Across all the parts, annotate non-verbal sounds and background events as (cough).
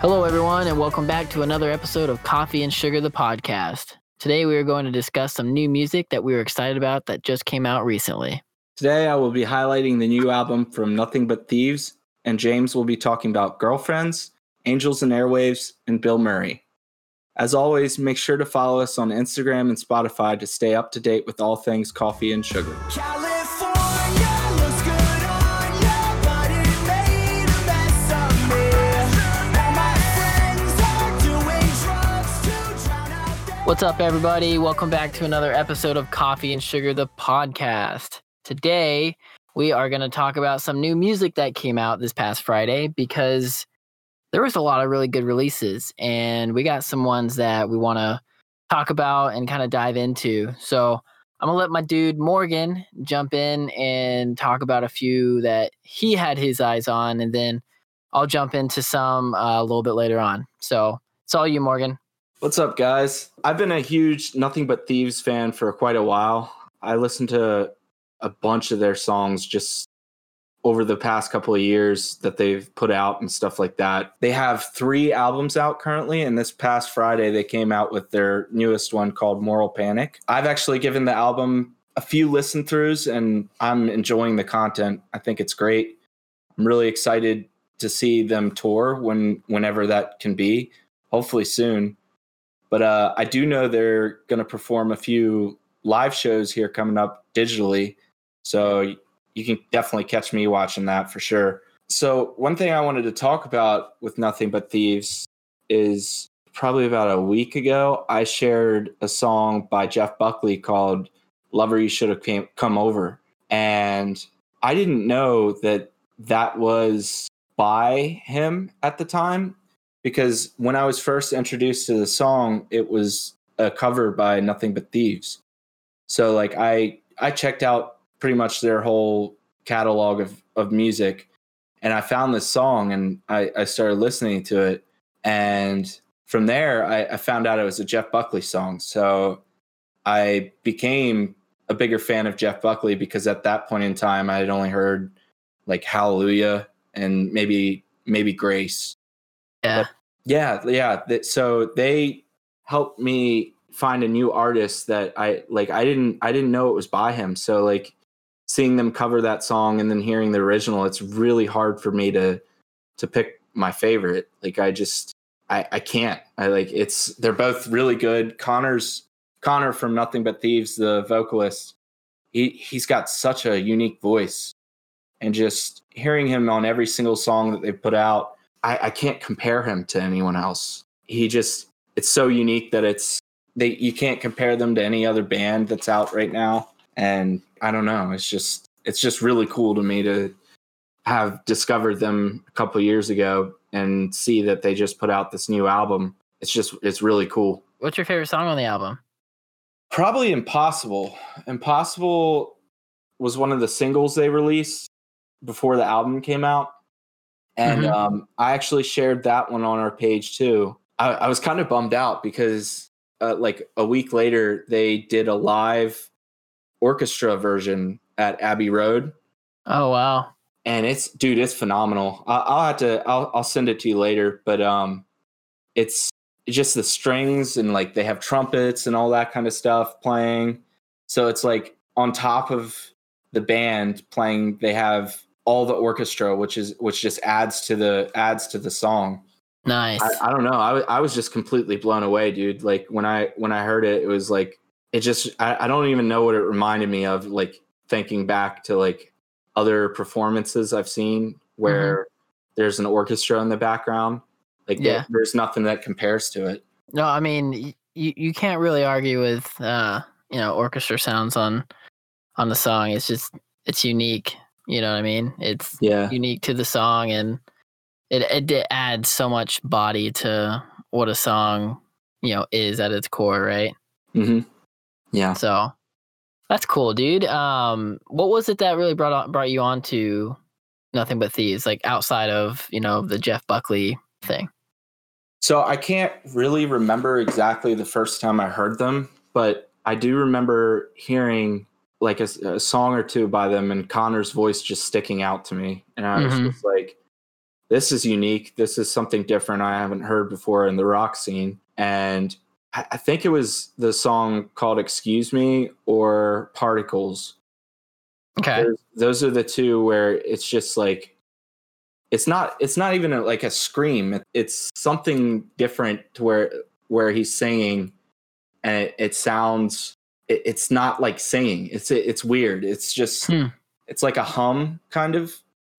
Hello, everyone, and welcome back to another episode of Coffee and Sugar, the podcast. Today, we are going to discuss some new music that we were excited about that just came out recently. Today, I will be highlighting the new album from Nothing But Thieves, and James will be talking about Girlfriends, Angels and Airwaves, and Bilmuri. As always, make sure to follow us on Instagram and Spotify to stay up to date with all things coffee and sugar. California looks good on ya, but it made a mess of me. All my friends are doing drugs to drown out their What's up, everybody? Welcome back to another episode of Coffee and Sugar, the podcast. Today, we are going to talk about some new music that came out this past Friday because there was a lot of really good releases, and we got some ones that we want to talk about and kind of dive into. So, I'm gonna let my dude Morgan jump in and talk about a few that he had his eyes on, and then I'll jump into some uh, a little bit later on. So, it's all you, Morgan. What's up, guys? I've been a huge Nothing But Thieves fan for quite a while. I listened to a bunch of their songs just over the past couple of years that they've put out and stuff like that. They have three albums out currently, and this past Friday they came out with their newest one called Moral Panic. I've actually given the album a few listen throughs and I'm enjoying the content. I think it's great. I'm really excited to see them tour when whenever that can be. Hopefully soon. But uh, I do know they're going to perform a few live shows here coming up digitally. So you can definitely catch me watching that for sure. So, one thing I wanted to talk about with Nothing But Thieves is probably about a week ago, I shared a song by Jeff Buckley called Lover You Should Have Came, Come Over. And I didn't know that that was by him at the time because when I was first introduced to the song, it was a cover by Nothing But Thieves. So like I I checked out pretty much their whole catalog of of music and I found this song and I, I started listening to it and from there I, I found out it was a Jeff Buckley song. So I became a bigger fan of Jeff Buckley because at that point in time I had only heard like Hallelujah and maybe maybe Grace. Yeah. Yeah, yeah. That, so they helped me find a new artist that I like. I didn't I didn't know it was by him. So like seeing them cover that song and then hearing the original, it's really hard for me to to pick my favorite. Like I just I I can't. I like it's they're both really good. Conor's Conor from Nothing But Thieves, the vocalist. He he's got such a unique voice, and just hearing him on every single song that they put out I, I can't compare him to anyone else. He just it's so unique that it's they you can't compare them to any other band that's out right now. And I don't know, it's just it's just really cool to me to have discovered them a couple years ago and see that they just put out this new album. It's just it's really cool. What's your favorite song on the album? Probably Impossible. Impossible was one of the singles they released before the album came out. And Mhm. um, I actually shared that one on our page too. I, I was kind of bummed out because, uh, like, a week later, they did a live orchestra version at Abbey Road. Oh wow. And it's, dude, it's phenomenal. I, I'll have to, I'll, I'll send it to you later. But um, it's just the strings and like they have trumpets and all that kind of stuff playing. So it's like on top of the band playing, they have all the orchestra, which is which just adds to the adds to the song. Nice. I, I don't know. I was just completely blown away, dude. Like when I when I heard it, it was like it just I, I don't even know what it reminded me of. Like thinking back to like other performances I've seen where there's an orchestra in the background. Like there- there's nothing that compares to it. no, I mean y- you you can't really argue with uh you know orchestra sounds on on the song. It's just it's unique. You know what I mean? It's Yeah. unique to the song and it it d- adds so much body to what a song you know is at its core, right? hmm Yeah. So that's cool, dude. Um, what was it that really brought on, brought you on to nothing but thieves? Like outside of you know the Jeff Buckley thing. So I can't really remember exactly the first time I heard them, but I do remember hearing like a, a song or two by them and Conor's voice just sticking out to me. And I was Mhm. just like, this is unique. This is something different I haven't heard before in the rock scene. And I, think it was the song called Excuse Me or Particles. Okay. There's- those are the two where it's just like it's not it's not even a, like a scream it's something different to where where he's singing and it, it sounds it, it's not like singing it's it's weird it's just Hmm. it's like a hum kind of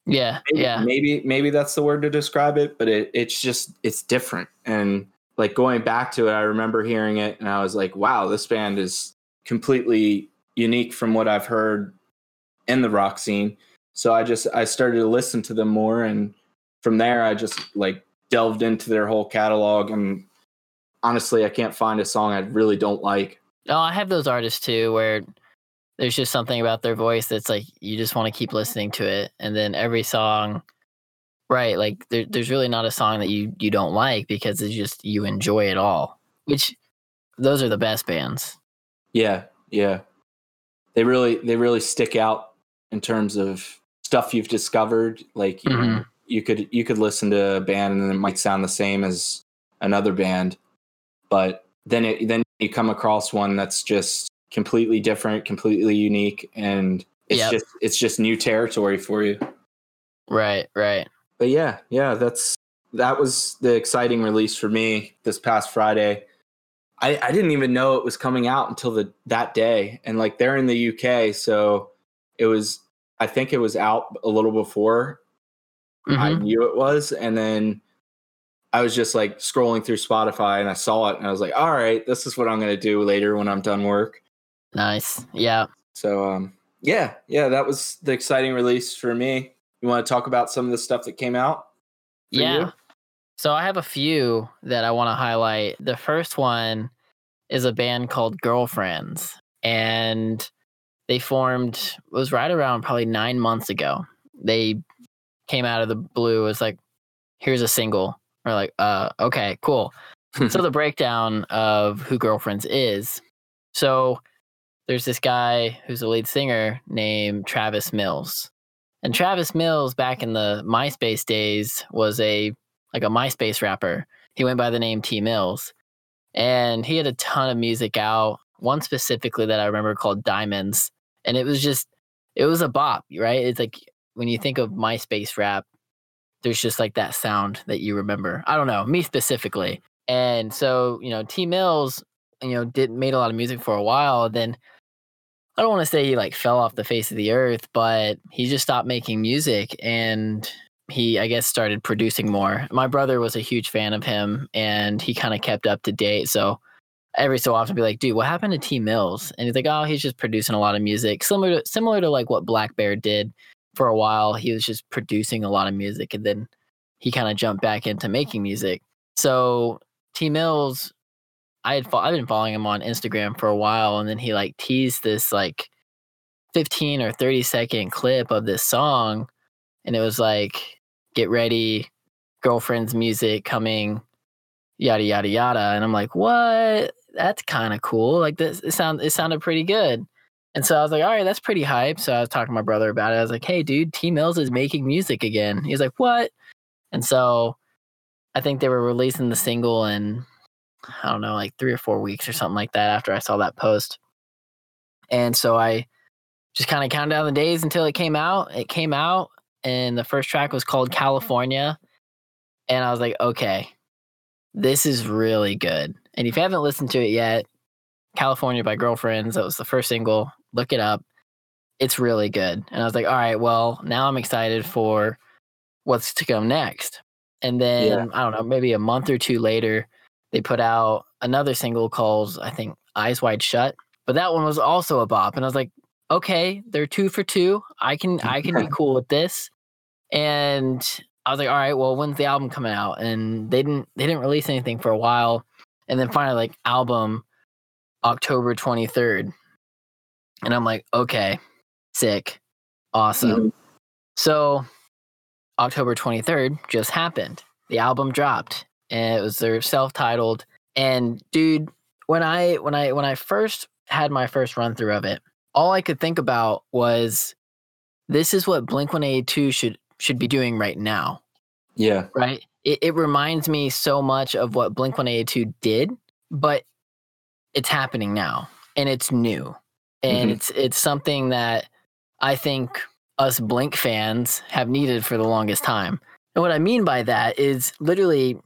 Yeah. maybe, Yeah. maybe maybe that's the word to describe it but it, it's just it's different and like going back to it i remember hearing it and i was like wow this band is completely unique from what i've heard in the rock scene. So i just i started to listen to them more and from there i just like delved into their whole catalog and honestly i can't find a song i really don't like. Oh, I have those artists too where there's just something about their voice that's like you just want to keep listening to it, and then every song, right? Like there, there's really not a song that you you don't like because it's just you enjoy it all. Which those are the best bands. Yeah, yeah. They really they really stick out in terms of stuff you've discovered. Like you, Mhm. you could you could listen to a band and it might sound the same as another band, but then it then you come across one that's just completely different, completely unique, and it's Yep. just it's just new territory for you. Right, right. But yeah, yeah, that's that was the exciting release for me this past Friday. I, I didn't even know it was coming out until the that day. And like they're in the UK, so it was I think it was out a little before I Mhm. knew it was. And then I was just like scrolling through Spotify and I saw it and I was like, all right, this is what I'm gonna do later when I'm done work. Nice. Yeah. So um yeah, yeah, that was the exciting release for me. You want to talk about some of the stuff that came out? yeah. you? So I have a few that I want to highlight. The first one is a band called Girlfriends, and they formed it was right around probably nine months ago. They came out of the blue. It was like, here's a single. We're like, uh, okay, cool. (laughs) so the breakdown of who Girlfriends is. So there's this guy who's a lead singer named Travis Mills. And Travis Mills back in the MySpace days was a like a MySpace rapper. He went by the name T Mills. And he had a ton of music out. One specifically that I remember called Diamonds. And it was just it was a bop, right? It's like when you think of MySpace rap, there's just like that sound that you remember. I don't know, me specifically. And so, you know, T Mills, you know, did made a lot of music for a while. Then I don't want to say he like fell off the face of the earth, but he just stopped making music and he I guess started producing more. My brother was a huge fan of him and he kind of kept up to date. So every so often I'd be like, dude, what happened to T Mills? And he's like, oh, he's just producing a lot of music. Similar to similar to like what blackbear did for a while. He was just producing a lot of music and then he kind of jumped back into making music. So T Mills, I had fo- I've been following him on Instagram for a while, and then he like teased this like fifteen or thirty second clip of this song, and it was like, "Get ready, girlfriend's music coming, yada yada yada," and I'm like, "What? That's kind of cool. Like this, it sound it sounded pretty good." And so I was like, all right, that's pretty hype. So I was talking to my brother about it. I was like, hey, dude, T Mills is making music again. He's like, what? And so I think they were releasing the single in, I don't know, like three or four weeks or something like that after I saw that post. And so I just kind of counted down the days until it came out. It came out, and the first track was called California. And I was like, okay, this is really good. And if you haven't listened to it yet, California by Girlfriends, that was the first single. Look it up. It's really good. And I was like, all right, well, now I'm excited for what's to come next. And then Yeah. I don't know, maybe a month or two later, they put out another single called I think Eyes Wide Shut. But that one was also a bop. And I was like, okay, they're two for two. I can (laughs) I can be cool with this. And I was like, all right, well, when's the album coming out? And they didn't they didn't release anything for a while. And then finally, like album October 23rd. And I'm like, okay, sick, awesome. Mm-hmm. So October 23rd just happened. The album dropped and it was their self-titled. And dude, when I when I when I first had my first run through of it, all I could think about was this is what Blink 182 should should be doing right now, Yeah. right? It, it reminds me so much of what Blink 182 did, but it's happening now and it's new. And Mhm. it's it's something that I think us Blink fans have needed for the longest time. And what I mean by that is literally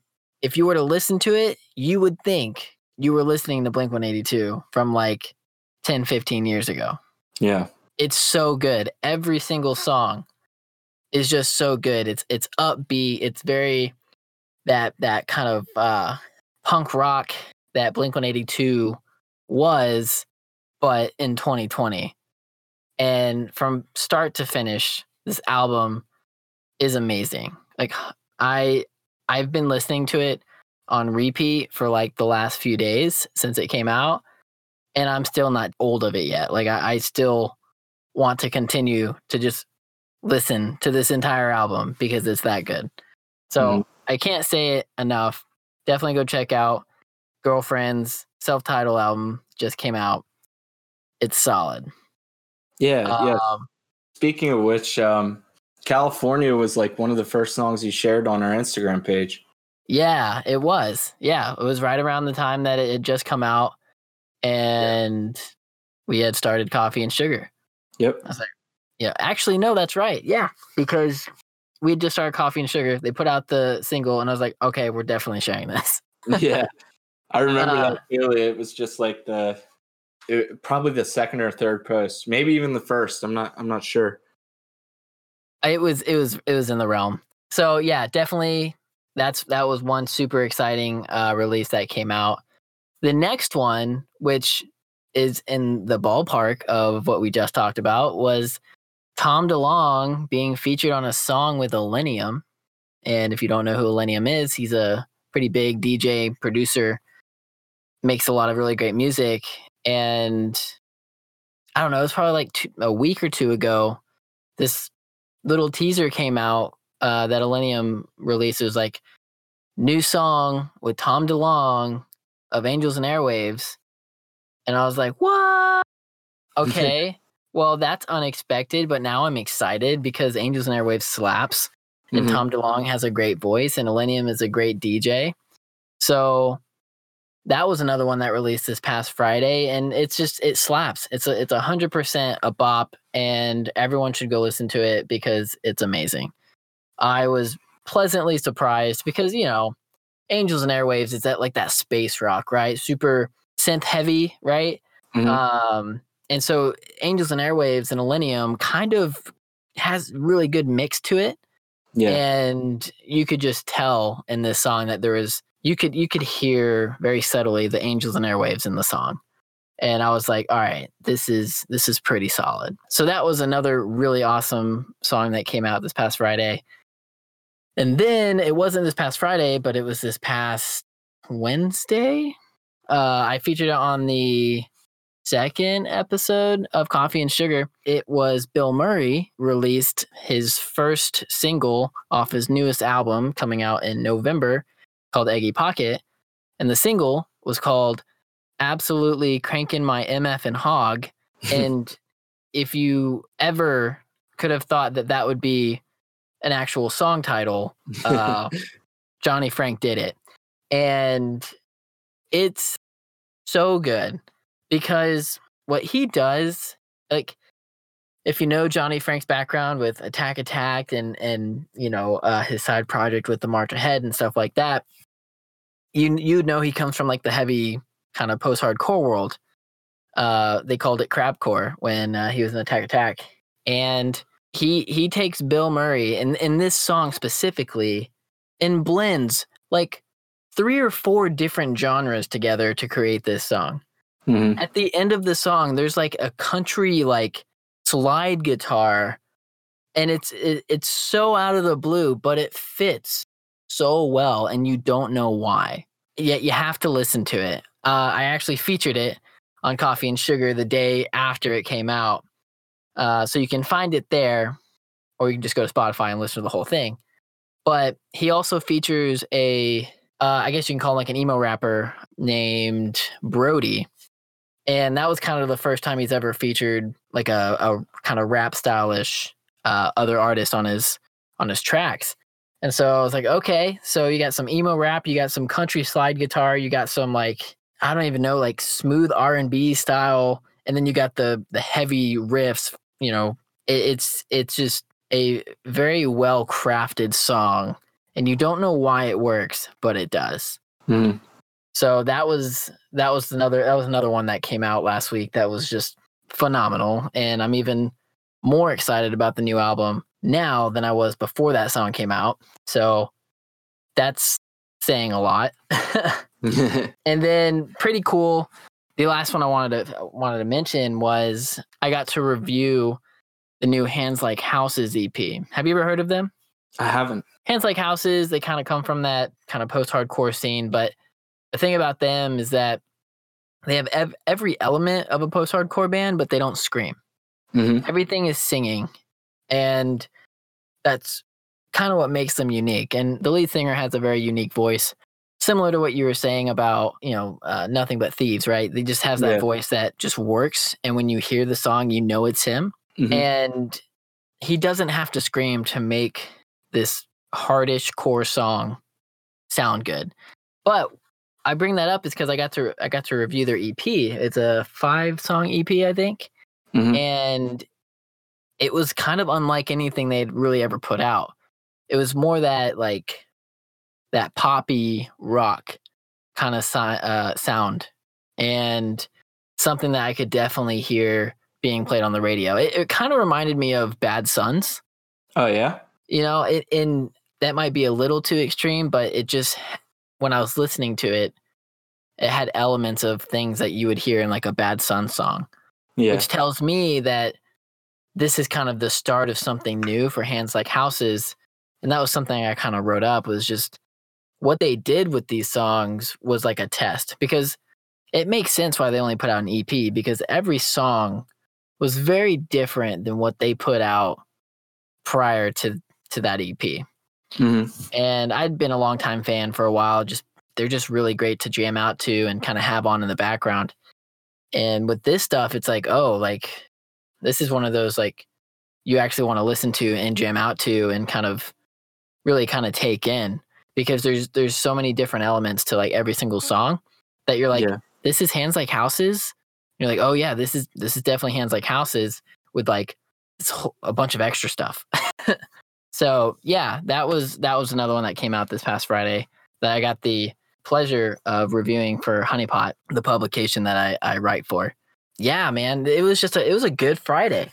if you were to listen to it, you would think you were listening to Blink 182 from like 10, 15 years ago Yeah. it's so good. Every single song is just so good. It's it's upbeat. It's very that that kind of uh punk rock that Blink 182 was, but in 2020. And from start to finish, this album is amazing. Like I I've been listening to it on repeat for like the last few days since it came out. And I'm still not old of it yet. Like I, I still want to continue to just listen to this entire album because it's that good. So Mhm. I can't say it enough. Definitely go check out Girlfriend's self titled album, just came out. It's solid. Yeah. yeah. Um, Speaking of which, um, California was like one of the first songs you shared on our Instagram page. yeah, it was. Yeah, it was right around the time that it had just come out and we had started Coffee and Sugar. Yep. I was like, yeah, actually, no, that's right. Yeah, because we had just started Coffee and Sugar. They put out the single, and I was like, okay, we're definitely sharing this. (laughs) yeah. I remember Uh, that clearly. It was just like the it, probably the second or third post, maybe even the first. I'm not. I'm not sure. It was, it was, it was in the realm. So yeah, definitely. That's that was one super exciting uh, release that came out. The next one, which is in the ballpark of what we just talked about, was Tom DeLonge being featured on a song with Illenium. And if you don't know who Illenium is, he's a pretty big DJ producer, makes a lot of really great music. And I don't know, it was probably like two, a week or two ago. This little teaser came out uh, that. It was like new song with Tom DeLonge of Angels and Airwaves. And I was like, what? (laughs) Okay. well, that's unexpected, but now I'm excited because Angels and Airwaves slaps and Mhm. Tom DeLonge has a great voice and Illenium is a great DJ. So that was another one that released this past Friday and it's just it slaps. It's a it's a hundred percent a bop and everyone should go listen to it because it's amazing. I was pleasantly surprised because, you know, Angels and Airwaves is that like that space rock, right? Super synth heavy, right? Mhm. Um, and so Angels and Airwaves and Illenium kind of has really good mix to it. yeah. And you could just tell in this song that there was you could you could hear very subtly the Angels and Airwaves in the song. And I was like, all right, this is this is pretty solid. So that was another really awesome song that came out this past Friday. And then it wasn't this past Friday, but it was this past Wednesday. Uh, I featured it on the second episode of Coffee and Sugar. It was Bilmuri released his first single off his newest album coming out in November called Eggy Pocket. And the single was called Absolutely Cranking My MF and Hog. (laughs) And if you ever could have thought that that would be an actual song title, uh, (laughs) Johnny Franck did it. And it's so good because what he does, like, if you know Johnny Franck's background with Attack Attack and and you know uh, his side project with the March Ahead and stuff like that, you you know he comes from like the heavy kind of post hardcore world. Uh, they called it crabcore when uh, he was in Attack Attack, and he he takes Bilmuri and in this song specifically, and blends like three or four different genres together to create this song. Mhm. At the end of the song, there's like a country like slide guitar, and it's it, it's so out of the blue, but it fits so well, and you don't know why. Yet you have to listen to it. Uh, I actually featured it on Coffee and Sugar the day after it came out, uh, so you can find it there, or you can just go to Spotify and listen to the whole thing. But he also features a uh, I guess you can call him like an emo rapper named Brody. And that was kind of the first time he's ever featured like a, a kind of rap stylish uh, other artist on his on his tracks. And so I was like, okay, so you got some emo rap, you got some country slide guitar, you got some like I don't even know, like smooth R and B style, and then you got the the heavy riffs. You know, it, it's it's just a very well crafted song, and you don't know why it works, but it does. Mhm. So that was that was another that was another one that came out last week that was just phenomenal, and I'm even more excited about the new album now than I was before that song came out. So that's saying a lot. (laughs) (laughs) and then pretty cool. The last one I wanted to wanted to mention was I got to review the new Hands Like Houses EP. Have you ever heard of them? I haven't. Hands Like Houses, they kind of come from that kind of post-hardcore scene, but the thing about them is that they have ev- every element of a post-hardcore band, but they don't scream hmm everything is singing and that's kind of what makes them unique and the lead singer has a very unique voice similar to what you were saying about you know uh, nothing but thieves right they just have that Yeah. voice that just works and when you hear the song you know it's him Mhm. and he doesn't have to scream to make this hardish core song sound good but i bring that up is because i got to i got to review their ep it's a five song ep i think Mhm. and it was kind of unlike anything they'd really ever put out. It was more that like that poppy rock kind of si- uh, sound, and something that I could definitely hear being played on the radio. It, it kind of reminded me of Bad Suns. Oh yeah. You know, it in that might be a little too extreme, but it just when I was listening to it, it had elements of things that you would hear in like a Bad Suns song Yeah. which tells me that this is kind of the start of something new for hands like houses and that was something i kind of wrote up was just what they did with these songs was like a test because it makes sense why they only put out an ep because every song was very different than what they put out prior to to that ep hmm and I'd been a long time fan for a while. Just they're just really great to jam out to and kind of have on in the background. And with this stuff, it's like, oh, like this is one of those like you actually want to listen to and jam out to and kind of really kind of take in because there's there's so many different elements to like every single song that you're like, Yeah. this is hands like houses. You're like, oh yeah, this is this is definitely hands like houses with like whole, a bunch of extra stuff. (laughs) so yeah, that was that was another one that came out this past Friday that I got the pleasure of reviewing for Honeypot, the publication that I, I write for. Yeah, man, it was just a it was a good Friday.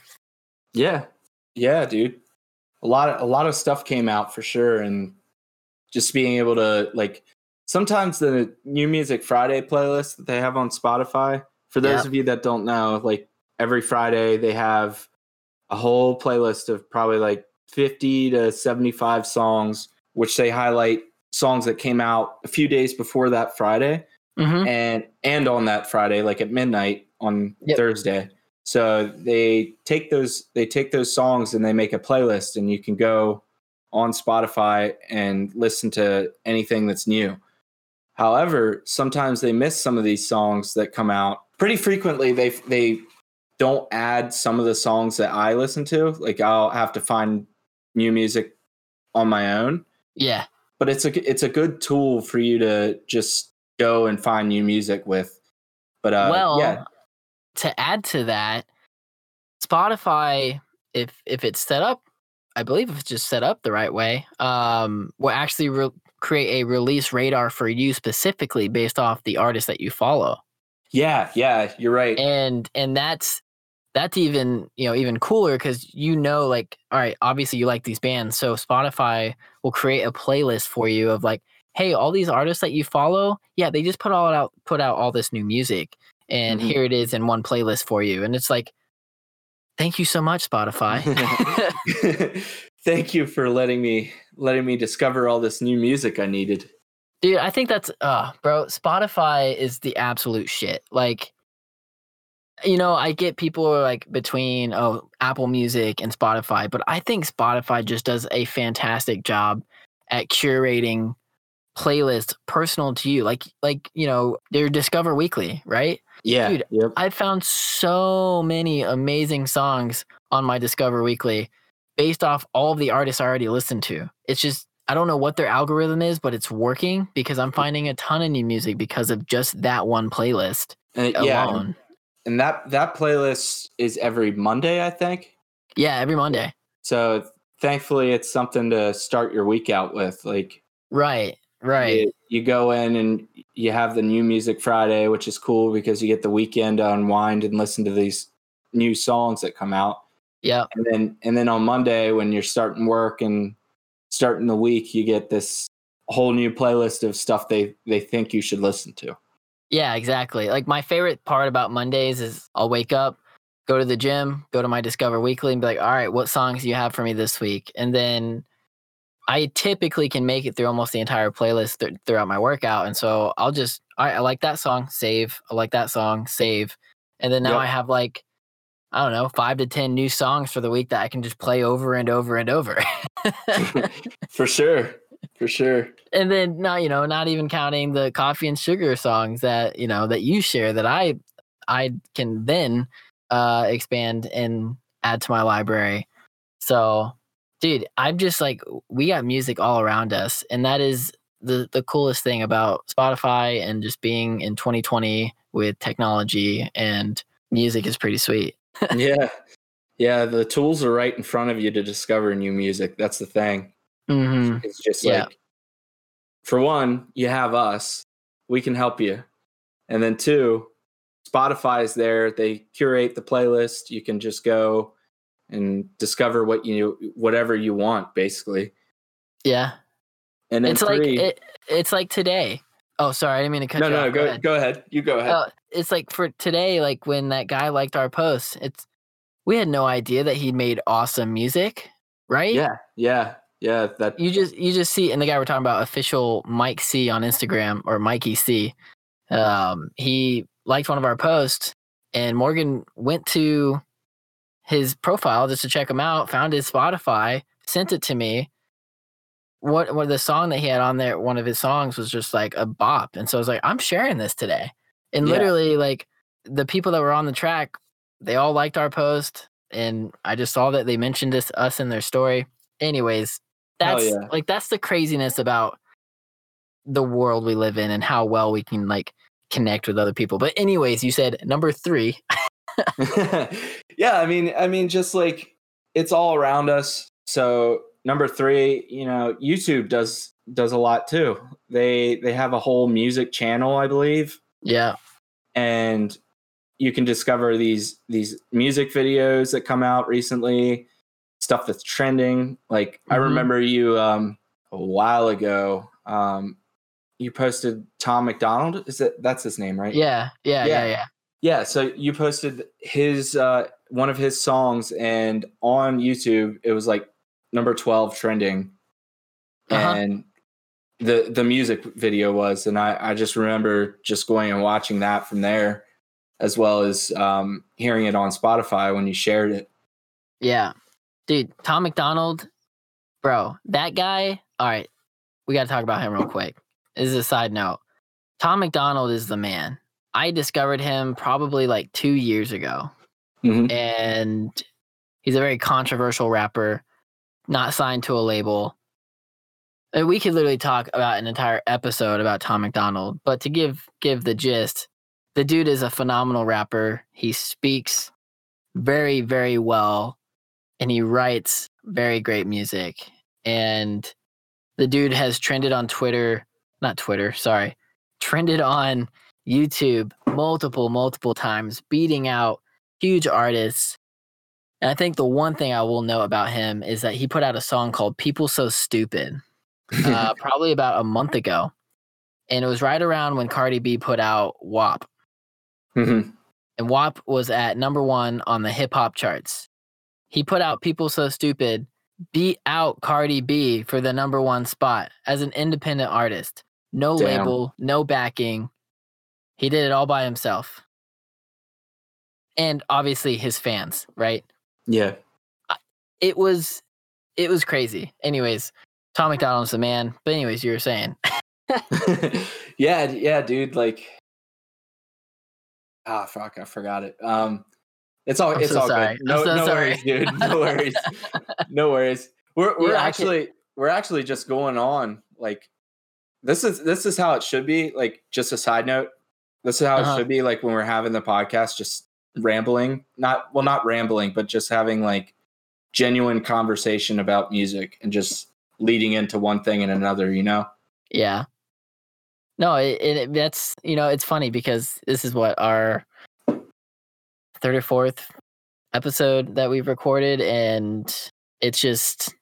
Yeah. Yeah, dude. A lot of a lot of stuff came out for sure and just being able to like sometimes the new music Friday playlist that they have on Spotify, for those of you that don't know, like every Friday they have a whole playlist of probably like 50 to 75 songs which they highlight songs that came out a few days before that Friday hmm and and on that Friday, like at midnight on Yep. Thursday. So they take those they take those songs and they make a playlist, and you can go on Spotify and listen to anything that's new. However, sometimes they miss some of these songs that come out. Pretty frequently, they they don't add some of the songs that I listen to. Like I'll have to find new music on my own Yeah. but it's a it's a good tool for you to just go and find new music with. But uh, well, yeah, to add to that, Spotify, if if it's set up, I believe if it's just set up the right way, um, will actually re- create a release radar for you specifically based off the artist that you follow. yeah, yeah, you're right. and and that's that's even you know even cooler because you know like all right obviously you like these bands so spotify will create a playlist for you of like hey all these artists that you follow yeah they just put all out put out all this new music and Mhm. here it is in one playlist for you and it's like thank you so much spotify (laughs) Thank you for letting me letting me discover all this new music I needed. Dude, I think that's uh bro, Spotify is the absolute shit. Like you know, I get people are like between oh Apple Music and Spotify, but I think Spotify just does a fantastic job at curating playlists personal to you, like like you know, your Discover Weekly, right? Yeah. Dude, yep. I found so many amazing songs on my Discover Weekly based off all of the artists I already listened to. It's just I don't know what their algorithm is, but it's working because I'm finding a ton of new music because of just that one playlist And, yeah. alone. And that that playlist is every Monday, I think. Yeah, every Monday. So thankfully, it's something to start your week out with. Like Right, right. you, you go in and you have the new music Friday, which is cool because you get the weekend to unwind and listen to these new songs that come out. Yeah. And then and then on Monday when you're starting work and starting the week, you get this whole new playlist of stuff they they think you should listen to. Yeah, exactly. Like my favorite part about Mondays is I'll wake up, go to the gym, go to my Discover Weekly, and be like, "All right, what songs do you have for me this week?" And then I typically can make it through almost the entire playlist th- throughout my workout, and so I'll just, all right, I like that song, save. I like that song, save. And then now Yep. I have like, I don't know, five to ten new songs for the week that I can just play over and over and over. (laughs) (laughs) For sure. For sure. and then not you know not even counting the coffee and sugar songs that you know that you share that i i can then uh expand and add to my library so dude i'm just like we got music all around us and that is the the coolest thing about spotify and just being in 2020 with technology and music is pretty sweet (laughs) yeah. Yeah, the tools are right in front of you to discover new music. That's the thing. hmm It's just Yeah. like, for one, you have us. We can help you. And then two, Spotify is there. They curate the playlist. You can just go and discover what you whatever you want, basically. yeah And then it's three. like it, it's like today oh sorry i didn't mean to cut no, you no, off. go ahead. go ahead. You go ahead. Oh, it's like for today, like when that guy liked our post, it's we had no idea that he'd made awesome music, right? yeah, yeah, yeah. That You just you just see, and the guy we're talking about, official Mike C on Instagram or Mikey C. Um, he liked one of our posts, and Morgan went to his profile just to check him out, found his Spotify, sent it to me. What what the song that he had on there, one of his songs was just like a bop. And so I was like, I'm sharing this today. And Yeah. literally like the people that were on the track, they all liked our post. And I just saw that they mentioned this us in their story. Anyways, that's yeah. like that's the craziness about the world we live in and how well we can like connect with other people. But anyways, you said number three. (laughs) (laughs) yeah, I mean, I mean, just like it's all around us. So number three, you know, YouTube does does a lot too. They they have a whole music channel, I believe, Yeah. and you can discover these these music videos that come out recently, stuff that's trending. Like I Mhm. remember you um, a while ago. Um, you posted Tom MacDonald. Is that that's his name, right? Yeah. Yeah. Yeah. Yeah. Yeah. Yeah, so you posted his uh one of his songs and on YouTube it was like number 12 trending. Uh-huh. And the the music video was and I I just remember just going and watching that from there as well as um hearing it on Spotify when you shared it. Yeah. Dude, Tom MacDonald, bro, that guy. All right. We got to talk about him real quick. This is a side note. Tom MacDonald is the man. I discovered him probably like two years ago, Mhm. and he's a very controversial rapper, not signed to a label. And we could literally talk about an entire episode about Tom MacDonald, but to give give the gist, the dude is a phenomenal rapper. He speaks very, very well, and he writes very great music. And the dude has trended on Twitter, not Twitter, sorry, trended on YouTube multiple, multiple times, beating out huge artists. And I think the one thing I will know about him is that he put out a song called People So Stupid uh, (laughs) probably about a month ago. And it was right around when Cardi B put out WAP. Mhm. And WAP was at number one on the hip hop charts. He put out People So Stupid, beat out Cardi B for the number one spot as an independent artist. No Damn. label, no backing. He did it all by himself. And obviously his fans, right? Yeah. It was it was crazy. Anyways, Tom MacDonald's the man. But anyways, you were saying. (laughs) yeah, yeah, dude. Like, ah, fuck, I forgot it. Um, it's all I'm it's so all sorry. good. No, so no sorry. worries, dude. (laughs) No worries. no worries. We're we're Yeah, actually we're actually just going on like this is this is how it should be. Like, just a side note. This is how Uh-huh. it should be. Like when we're having the podcast, just rambling. Not well, not rambling, but just having like genuine conversation about music and just leading into one thing and another. You know. Yeah. No, it, it that's you know it's funny because this is what our third or fourth episode that we've recorded, and it's just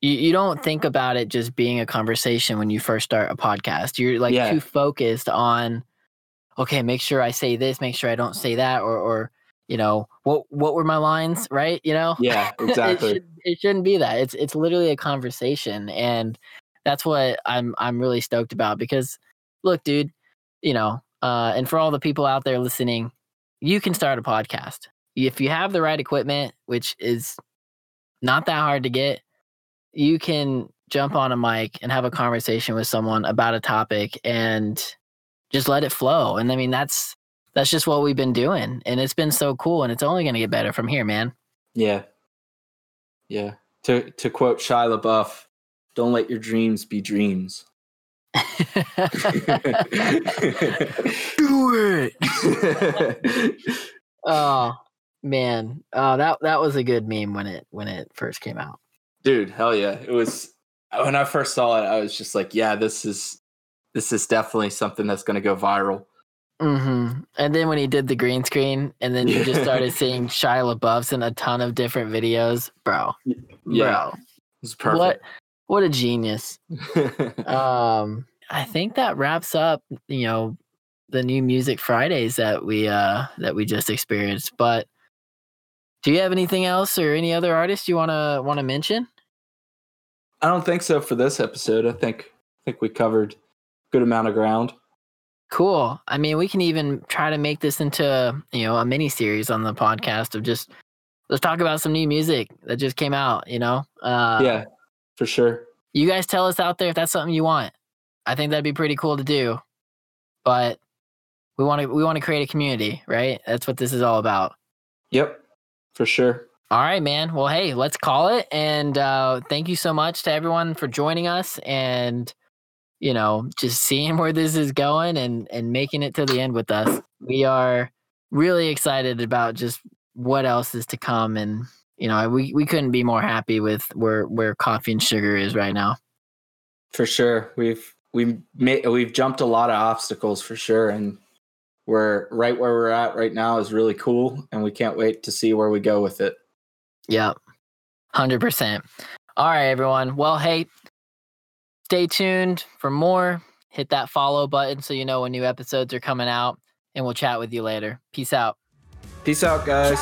you you don't think about it just being a conversation when you first start a podcast. You're like Yeah. too focused on okay, make sure I say this, make sure I don't say that, or or you know what what were my lines, right? You know, Yeah, (laughs) it, exactly. should, it shouldn't be that. It's it's literally a conversation, and that's what I'm I'm really stoked about because look, dude, you know, uh, and for all the people out there listening, you can start a podcast if you have the right equipment, which is not that hard to get. You can jump on a mic and have a conversation with someone about a topic and just let it flow. And I mean, that's that's just what we've been doing, and it's been so cool, and it's only going to get better from here, man. Yeah. Yeah. To to quote Shia LaBeouf, don't let your dreams be dreams. (laughs) Do it. (laughs) Oh man, oh that that was a good meme when it when it first came out. Dude, hell yeah. It was when I first saw it, I was just like, yeah, this is this is definitely something that's gonna go viral. hmm And then when he did the green screen, and then you just started (laughs) seeing Shia LaBeouf's in a ton of different videos, bro. Yeah. Bro, It's what perfect. what a genius. (laughs) Um, I think that wraps up. You know, the new music Fridays that we uh that we just experienced. But do you have anything else or any other artists you wanna wanna mention? I don't think so for this episode. I think I think we covered a good amount of ground. Cool. I mean, we can even try to make this into you know a mini series on the podcast of just let's talk about some new music that just came out. You know, uh, yeah, for sure. You guys tell us out there if that's something you want. I think that'd be pretty cool to do. But we want to we want to create a community, right? That's what this is all about. Yep, for sure. All right, man. Well, hey, let's call it. And uh, thank you so much to everyone for joining us and, you know, just seeing where this is going and, and making it to the end with us. We are really excited about just what else is to come. And, you know, we, we couldn't be more happy with where, where coffee and sugar is right now. For sure. We've we've made we've jumped a lot of obstacles for sure. And we're right where we're at right now is really cool. And we can't wait to see where we go with it. Yep. 100%. All right, everyone. Well, hey, stay tuned for more. Hit that follow button so you know when new episodes are coming out, and we'll chat with you later. Peace out. Peace out, guys.